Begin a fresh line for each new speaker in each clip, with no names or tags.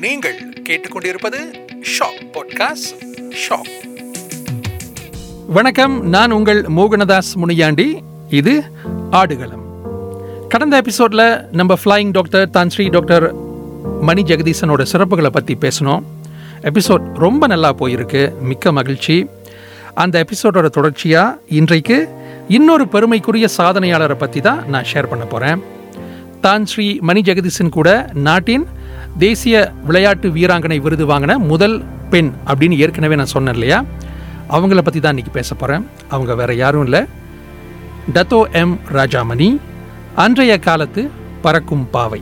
நீங்கள் கேட்டுக்கொண்டிருப்பது shock podcast shock. வணக்கம் நான் உங்கள் மோகனதாஸ் முனியாண்டி. இது ஆடுகளம். கடந்த எபிசோடில் நம்ம flying doctor Tan Sri doctor Mani ஜெகதீசனோட சிறப்புகளை பற்றி பேசணும் எபிசோட் ரொம்ப நல்லா போயிருக்கு மிக்க மகிழ்ச்சி. அந்த எபிசோடோட தொடர்ச்சியாக இன்றைக்கு இன்னொரு பெருமைக்குரிய சாதனையாளரை பற்றி தான் நான் ஷேர் பண்ண போகிறேன் தான் ஸ்ரீ மணி ஜெகதீசன் கூட நாட்டின் தேசிய விளையாட்டு வீராங்கனை விருது வாங்கின முதல் பெண் அப்படின்னு ஏற்கனவே நான் சொன்னேன் இல்லையா? அவங்கள பற்றி தான் இன்றைக்கி பேச போகிறேன் அவங்க வேறு யாரும் இல்லை. டத்தோ எம் ராஜாமணி அன்றைய காலத்து பறக்கும் பாவை.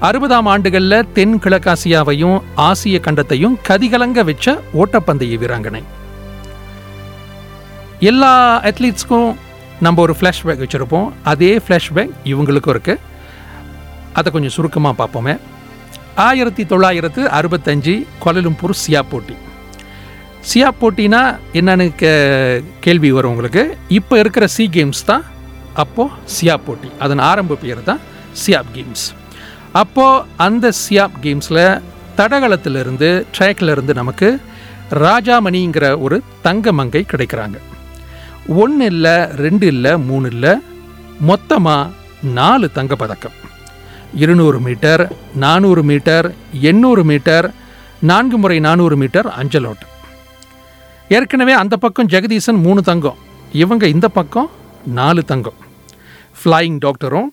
அறுபதாம் ஆண்டுகளில் தென் கிழக்காசியாவையும் ஆசிய கண்டத்தையும் கதிகலங்க வச்ச ஓட்டப்பந்தய வீராங்கனை. எல்லா அத்லீட்ஸ்க்கும் நம்ம ஒரு ஃப்ளாஷ்பேக் வச்சுருப்போம். அதே ஃப்ளாஷ்பேக் இவங்களுக்கும் இருக்குது அதை கொஞ்சம் சுருக்கமாக பார்ப்போமே. ஆயிரத்தி தொள்ளாயிரத்து அறுபத்தஞ்சு கொலலும்பூர் சியா போட்டி. சியா போட்டினா என்னன்னு கே கேள்வி வரும் உங்களுக்கு. இப்போ இருக்கிற சி கேம்ஸ் தான் அப்போது சியா போட்டி. அதன் ஆரம்ப பேர் தான் சியாப் கேம்ஸ். அப்போது அந்த சியாப் கேம்ஸில் தடகளத்திலிருந்து ட்ராக்ல இருந்து நமக்கு ராஜாமணிங்கிற ஒரு தங்க மங்கை கிடைக்கிறாங்க. ஒன்று இல்லை ரெண்டு இல்லை மூணு இல்லை மொத்தமாக நாலு தங்கப்பதக்கம் இருநூறு மீட்டர் நானூறு மீட்டர் எண்ணூறு மீட்டர் நான்கு முறை நானூறு மீட்டர் அஞ்சலோட். ஏற்கனவே அந்த பக்கம் ஜெகதீசன் மூணு தங்கம் இவங்க இந்த பக்கம் நாலு தங்கம். ஃப்ளையிங் டாக்டரும்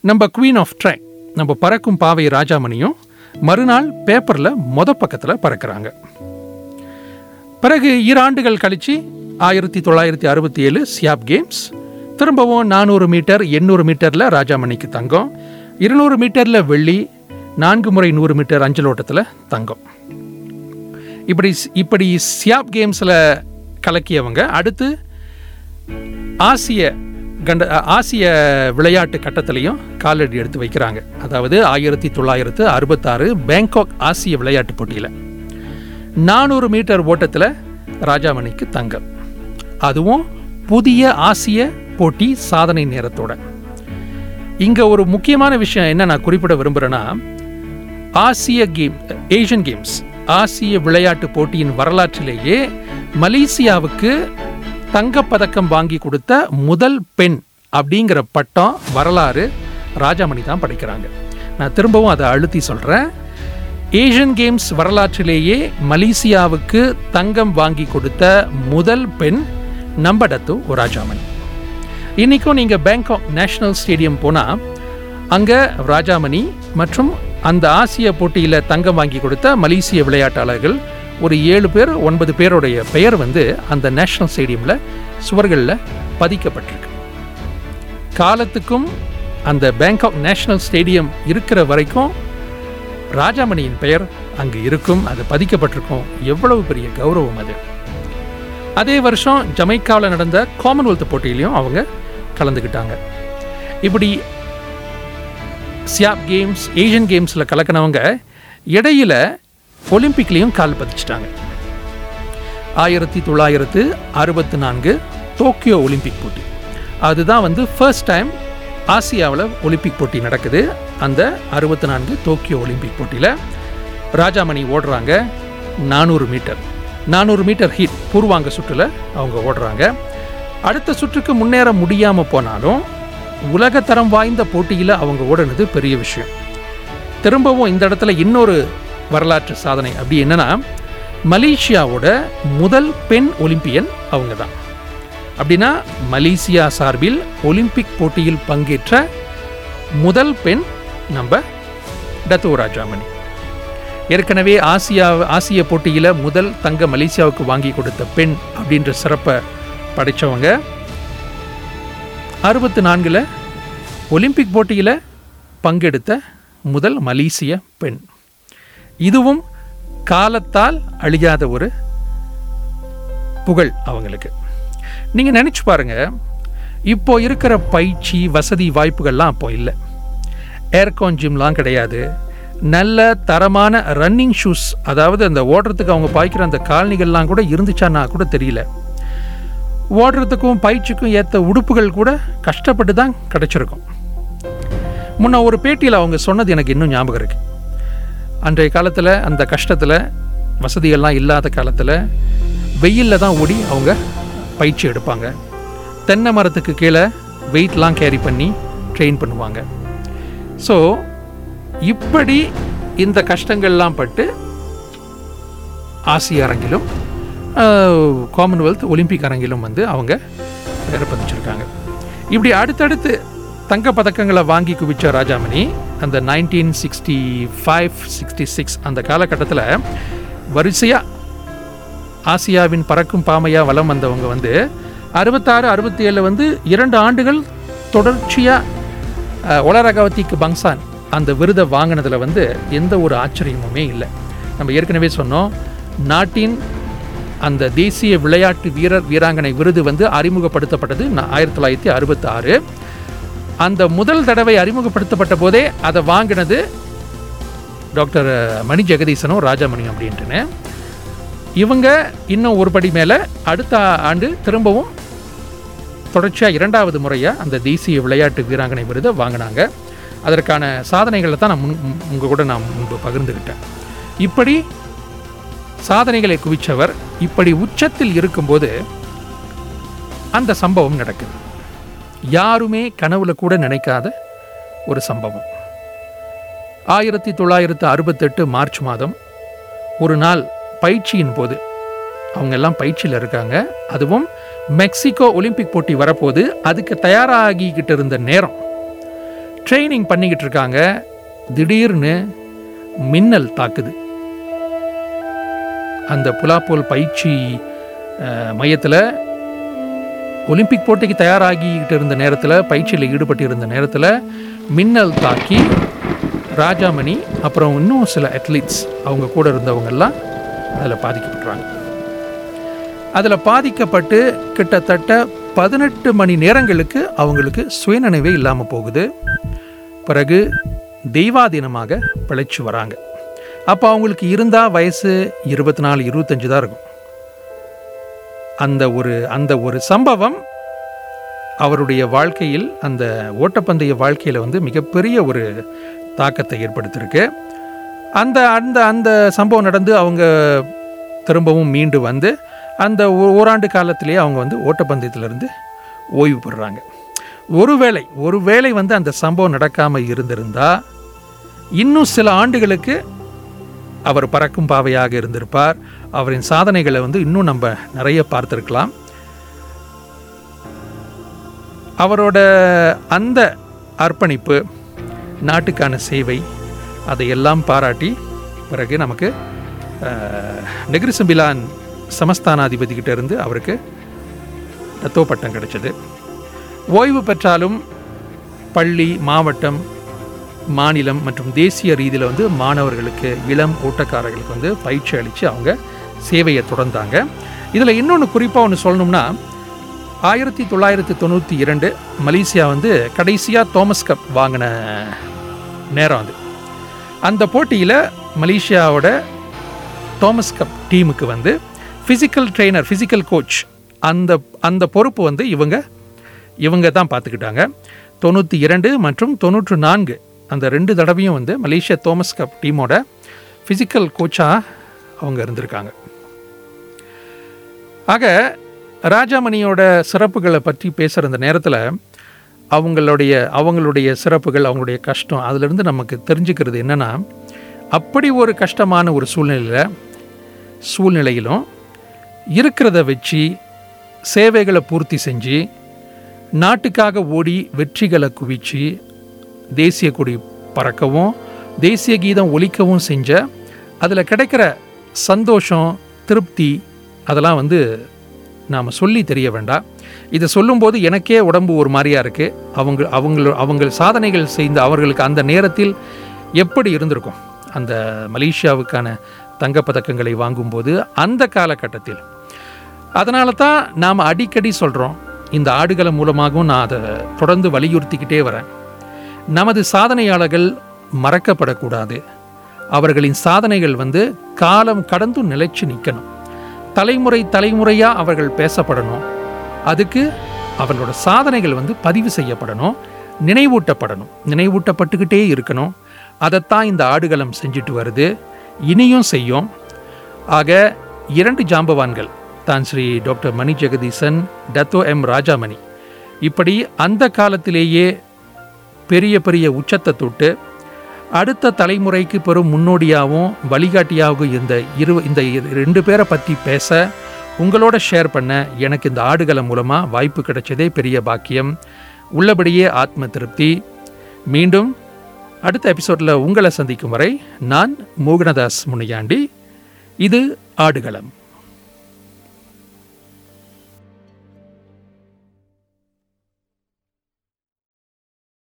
நம்ம குவீன் ஆஃப் ட்ராக் நம்ம பறக்கும் பாவை ராஜாமணியும் மறுநாள் பேப்பரில் மொத பக்கத்தில் பறக்கிறாங்க. பிறகு இரு ஆண்டுகள் கழித்து ஆயிரத்தி தொள்ளாயிரத்தி அறுபத்தி ஏழு சியாப் கேம்ஸ் திரும்பவும் நானூறு மீட்டர் எண்ணூறு மீட்டரில் ராஜாமணிக்கு தங்கம் இருநூறு மீட்டரில் வெள்ளி நான்கு முறை நூறு மீட்டர் அஞ்சல் ஓட்டத்தில் தங்கம். இப்படி இப்படி சியாப் கேம்ஸில் கலக்கியவங்க அடுத்து ஆசிய கண்ட ஆசிய விளையாட்டு கட்டத்திலையும் காலடி எடுத்து வைக்கிறாங்க. அதாவது ஆயிரத்தி தொள்ளாயிரத்து அறுபத்தாறு பேங்காக் ஆசிய விளையாட்டு போட்டியில். நானூறு மீட்டர் ஓட்டத்தில் ராஜாமணிக்கு தங்கம். அதுவும் புதிய ஆசிய போட்டி சாதனை நேரத்தோட. இங்கே ஒரு முக்கியமான விஷயம் என்ன நான் குறிப்பிட விரும்புகிறேன்னா ஆசிய கேம் ஏஷியன் கேம்ஸ் ஆசிய விளையாட்டு போட்டியின் வரலாற்றிலேயே மலேசியாவுக்கு தங்கப்பதக்கம் வாங்கி கொடுத்த முதல் பெண் அப்படிங்கிற பட்டம் வரலாறு ராஜாமணி தான் படிக்கிறாங்க. நான் திரும்பவும் அதை அழுத்தி சொல்கிறேன் ஏஷியன் கேம்ஸ் வரலாற்றிலேயே மலேசியாவுக்கு தங்கம் வாங்கி கொடுத்த முதல் பெண் நம்படத்து ராஜாமணி. இன்றைக்கும் நீங்கள் பேங்காக் நேஷனல் ஸ்டேடியம் போனால் அங்கே ராஜாமணி மற்றும் அந்த ஆசிய போட்டியில் தங்கம் வாங்கி கொடுத்த மலேசிய விளையாட்டாளர்கள் ஒரு ஏழு பேர் ஒன்பது பேருடைய பெயர் வந்து அந்த நேஷனல் ஸ்டேடியமில் சுவர்களில் பதிக்கப்பட்டிருக்கு. காலத்துக்கும் அந்த பேங்காக் நேஷனல் ஸ்டேடியம் இருக்கிற வரைக்கும் ராஜாமணியின் பெயர் அங்கு இருக்கும் அது பதிக்கப்பட்டிருக்கும். எவ்வளவு பெரிய கௌரவம் அது. அதே வருஷம் ஜமைக்காவில் நடந்த காமன்வெல்த் போட்டியிலையும் அவங்க கலந்துக்கிட்டாங்க. இப்படி சியாப் கேம்ஸ் ஏஷியன் கேம்ஸில் கலக்கினவங்க இடையில ஒலிம்பிக்லேயும் கால் பதிச்சிட்டாங்க. ஆயிரத்தி தொள்ளாயிரத்து அறுபத்தி நான்கு டோக்கியோ ஒலிம்பிக் போட்டி. அதுதான் வந்து ஃபர்ஸ்ட் டைம் ஆசியாவில் ஒலிம்பிக் போட்டி நடக்குது. அந்த அறுபத்தி நான்கு டோக்கியோ ஒலிம்பிக் போட்டியில் ராஜாமணி ஓடுறாங்க நானூறு மீட்டர். நானூறு மீட்டர் ஹீட் பூர்வாங்க சுற்றில் அவங்க ஓடுறாங்க. அடுத்த சுற்றுக்கு முன்னேற முடியாமல் போனாலும் உலகத்தரம் வாய்ந்த போட்டியில் அவங்க ஓடுனது பெரிய விஷயம். திரும்பவும் இந்த இடத்துல இன்னொரு வரலாற்று சாதனை. அப்படி என்னன்னா மலேசியாவோட முதல் பெண் ஒலிம்பியன் அவங்க தான் அப்படின்னா மலேசியா சார்பில் ஒலிம்பிக் போட்டியில் பங்கேற்ற முதல் பெண் நம்ம டத்தோ ராஜாமணி. ஏற்கனவே ஆசியா ஆசிய போட்டியில் முதல் தங்க மலேசியாவுக்கு வாங்கி கொடுத்த பெண் அப்படின்ற சிறப்பை படைத்தவங்க அறுபத்தி நான்கில் ஒலிம்பிக் போட்டியில் பங்கெடுத்த முதல் மலேசிய பெண். இதுவும் காலத்தால் அழியாத ஒரு புகழ் அவங்களுக்கு. நீங்கள் நினச்சி பாருங்க இப்போ இருக்கிற பயிற்சி வசதி வாய்ப்புகள்லாம் அப்போ இல்லை. ஏர்கான் ஜிம்லாம் கிடையாது. நல்ல தரமான ரன்னிங் ஷூஸ் அதாவது அந்த ஓடுறதுக்கு அவங்க பாய்க்கிற அந்த காலணிகள்லாம் கூட இருந்துச்சான்னா கூட தெரியல. ஓடுறதுக்கும் பயிற்சிக்கும் ஏற்ற உடுப்புகள் கூட கஷ்டப்பட்டு தான் கிடச்சிருக்கும். முன்ன ஒரு பேட்டியில் அவங்க சொன்னது எனக்கு இன்னும் ஞாபகம் இருக்குது அன்றைய காலத்தில் அந்த கஷ்டத்தில் வசதிகள்லாம் இல்லாத காலத்தில் வெயிலில் தான் ஓடி அவங்க பயிற்சி எடுப்பாங்க. தென்னை மரத்துக்கு கீழே வெயிட்லாம் கேரி பண்ணி ட்ரெயின் பண்ணுவாங்க. ஸோ இப்படி இந்த கஷ்டங்கள்லாம் பட்டு ஆசிய அரங்கிலும் காமன்வெல்த் ஒலிம்பிக் அரங்கிலும் வந்து அவங்க பேரை பதிச்சிருக்காங்க. இப்படி அடுத்தடுத்து தங்க பதக்கங்களை வாங்கி குவிச்ச ராஜாமணி அந்த nineteen sixty five sixty six அந்த காலகட்டத்தில் வரிசையாக ஆசியாவின் பறக்கும் பாமையாக வலம் வந்தவங்க வந்து அறுபத்தாறு அறுபத்தி ஏழில் வந்து இரண்டு ஆண்டுகள் தொடர்ச்சியாக ஒலரகவத்திக்கு பங்சான் அந்த விருதை வாங்கினதில் வந்து எந்த ஒரு ஆச்சரியமுமே இல்லை. நம்ம ஏற்கனவே சொன்னோம் நாட்டின் அந்த தேசிய விளையாட்டு வீரர் வீராங்கனை விருது வந்து அறிமுகப்படுத்தப்பட்டது ஆயிரத்தி தொள்ளாயிரத்தி அறுபத்தி ஆறு. அந்த முதல் தடவை அறிமுகப்படுத்தப்பட்ட போதே அதை வாங்கினது டாக்டர் மணி ஜெகதீசனும் ராஜாமணி அப்படின்ட்டுன்னு. இவங்க இன்னும் ஒரு படி மேலே அடுத்த ஆண்டு திரும்பவும் தொடர்ச்சியாக இரண்டாவது முறையாக அந்த தேசிய விளையாட்டு வீராங்கனை விருதை வாங்கினாங்க. அதற்கான சாதனைகளை தான் நான் முன் உங்கள் கூட நான் முன்பு பகிர்ந்துக்கிட்டேன் இப்படி சாதனைகளை குவிச்சவர் இப்படி உச்சத்தில் இருக்கும்போது அந்த சம்பவம் நடக்குது. யாருமே கனவுல கூட நினைக்காத ஒரு சம்பவம். ஆயிரத்தி தொள்ளாயிரத்து அறுபத்தெட்டு மார்ச் மாதம் ஒரு நாள் பயிற்சியின் போது அவங்க எல்லாம் பயிற்சியில் இருக்காங்க. அதுவும் மெக்சிகோ ஒலிம்பிக் போட்டி வரப்போது அதுக்கு தயாராகிக்கிட்டு இருந்த நேரம். ட்ரைனிங் பண்ணிக்கிட்டு இருக்காங்க. திடீர்னு மின்னல் தாக்குது. அந்த புலாப்போல் பயிற்சி மையத்தில் ஒலிம்பிக் போட்டிக்கு தயாராகிக்கிட்டு இருந்த நேரத்தில் பயிற்சியில் ஈடுபட்டு இருந்த நேரத்தில் மின்னல் தாக்கி ராஜாமணி அப்புறம் இன்னும் சில அத்லீட்ஸ் அவங்க கூட இருந்தவங்கெல்லாம் அதில் பாதிக்கப்படுறாங்க அதில் பாதிக்கப்பட்டு கிட்டத்தட்ட பதினெட்டு மணி நேரங்களுக்கு அவங்களுக்கு சுயநினைவே இல்லாமல் போகுது. பிறகு தெய்வாதீனமாக பிழைச்சி வராங்க. அப்போ அவங்களுக்கு இருந்தால் வயசு இருபத்தி நாலு இருபத்தஞ்சு தான் இருக்கும். அந்த ஒரு அந்த ஒரு சம்பவம் அவருடைய வாழ்க்கையில் அந்த ஓட்டப்பந்தய வாழ்க்கையில் வந்து மிகப்பெரிய ஒரு தாக்கத்தை ஏற்படுத்தியிருக்கு. அந்த அந்த அந்த சம்பவம் நடந்து அவங்க திரும்பவும் மீண்டு வந்து அந்த ஓ- ஓராண்டு காலத்திலேயே அவங்க வந்து ஓட்டப்பந்தயத்திலிருந்து ஓய்வு பெறுறாங்க. ஒருவேளை ஒருவேளை வந்து அந்த சம்பவம் நடக்காமல் இருந்திருந்தால் இன்னும் சில ஆண்டுகளுக்கு அவர் பறக்கும் பாவையாக இருந்திருப்பார். அவரின் சாதனைகளை வந்து இன்னும் நம்ம நிறைய பார்த்துருக்கலாம். அவரோட அந்த அர்ப்பணிப்பு நாட்டுக்கான சேவை அதையெல்லாம் பாராட்டி பிறகு நமக்கு நெகிரிசம்பிலான் நெகிரி இருந்து அவருக்கு தத்துவ பட்டம் கிடைச்சது. ஓய்வு பெற்றாலும் பள்ளி மாவட்டம் மாநிலம் மற்றும் தேசிய ரீதியில் வந்து மாணவர்களுக்கு இளம் ஓட்டக்காரர்களுக்கு வந்து பயிற்சி அளித்து அவங்க சேவையை தொடர்ந்தாங்க. இதில் இன்னொன்று குறிப்பாக ஒன்று சொல்லணும்னா ஆயிரத்தி தொள்ளாயிரத்தி தொண்ணூற்றி இரண்டு மலேசியா வந்து கடைசியாக தோமஸ் கப் வாங்கின நேரம் அது. அந்த போட்டியில் மலேசியாவோட தோமஸ் கப் டீமுக்கு வந்து ஃபிசிக்கல் ட்ரெயினர் ஃபிசிக்கல் கோச் அந்த அந்த பொறுப்பு வந்து இவங்க இவங்க தான் பார்த்துக்கிட்டாங்க. தொண்ணூற்றி இரண்டு மற்றும் தொண்ணூற்று நான்கு அந்த ரெண்டு தடவையும் வந்து மலேசியா தோமஸ் கப் டீமோட ஃபிசிக்கல் கோச்சாக அவங்க இருந்திருக்காங்க. ஆக ராஜாமணியோட சிறப்புகளை பற்றி பேசுகிற அந்த நேரத்தில் அவங்களுடைய அவங்களுடைய சிறப்புகள் அவங்களுடைய கஷ்டம் அதிலிருந்து நமக்கு தெரிஞ்சுக்கிறது என்னென்னா அப்படி ஒரு கஷ்டமான ஒரு சூழ்நிலையில் சூழ்நிலையிலும் இருக்கிறத வச்சு சேவைகளை பூர்த்தி செஞ்சு நாட்டுக்காக ஓடி வெற்றிகளை குவிச்சு தேசிய கொடி பறக்கவும் தேசிய கீதம் ஒலிக்கவும் செஞ்ச அதில் கிடைக்கிற சந்தோஷம் திருப்தி அதெல்லாம் வந்து நாம் சொல்லி தெரிய வேண்டாம். இதை சொல்லும்போது எனக்கே உடம்பு ஒரு மாதிரியாக இருக்குது அவங்க அவங்க அவங்க சாதனைகள் செய்த அவர்களுக்கு அந்த நேரத்தில் எப்படி இருந்திருக்கும்? அந்த மலேசியாவுக்கான தங்கப்பதக்கங்களை வாங்கும்போது அந்த காலகட்டத்தில். அதனால தான் நாம் அடிக்கடி சொல்கிறோம் இந்த ஆடுகளை மூலமாகவும் நான் அதை தொடர்ந்து வலியுறுத்திக்கிட்டே வரேன். நமது சாதனையாளர்கள் மறக்கப்படக்கூடாது. அவர்களின் சாதனைகள் வந்து காலம் கடந்தும் நிலைச்சு நிற்கணும் தலைமுறை தலைமுறையாக அவர்கள் பேசப்படணும். அதுக்கு அவர்களோட சாதனைகள் வந்து பதிவு செய்யப்படணும். நினைவூட்டப்படணும். நினைவூட்டப்பட்டுக்கிட்டே இருக்கணும். அதைத்தான் இந்த ஆடுகளம் செஞ்சுட்டு வருது. இனியும் செய்யும். ஆக இரண்டு ஜாம்பவான்கள் தான் Sri doctor Mani Jegatheesan Dato M Rajamani. இப்படி அந்த காலத்திலேயே பெரிய பெரிய உச்சத்தை தொட்டு அடுத்த தலைமுறைக்கு பெரும் முன்னோடியாகவும் வழிகாட்டியாகவும் இந்த இரு இந்த ரெண்டு பேரை பற்றி பேச உங்களோட ஷேர் பண்ண எனக்கு இந்த ஆடுகளம் மூலமாக வாய்ப்பு கிடைச்சதே பெரிய பாக்கியம். உள்ளபடியே ஆத்ம திருப்தி. மீண்டும் அடுத்த எபிசோடில் உங்களை சந்திக்கும் வரை நான் மோகனதாஸ் முனியாண்டி. இது ஆடுகளம்.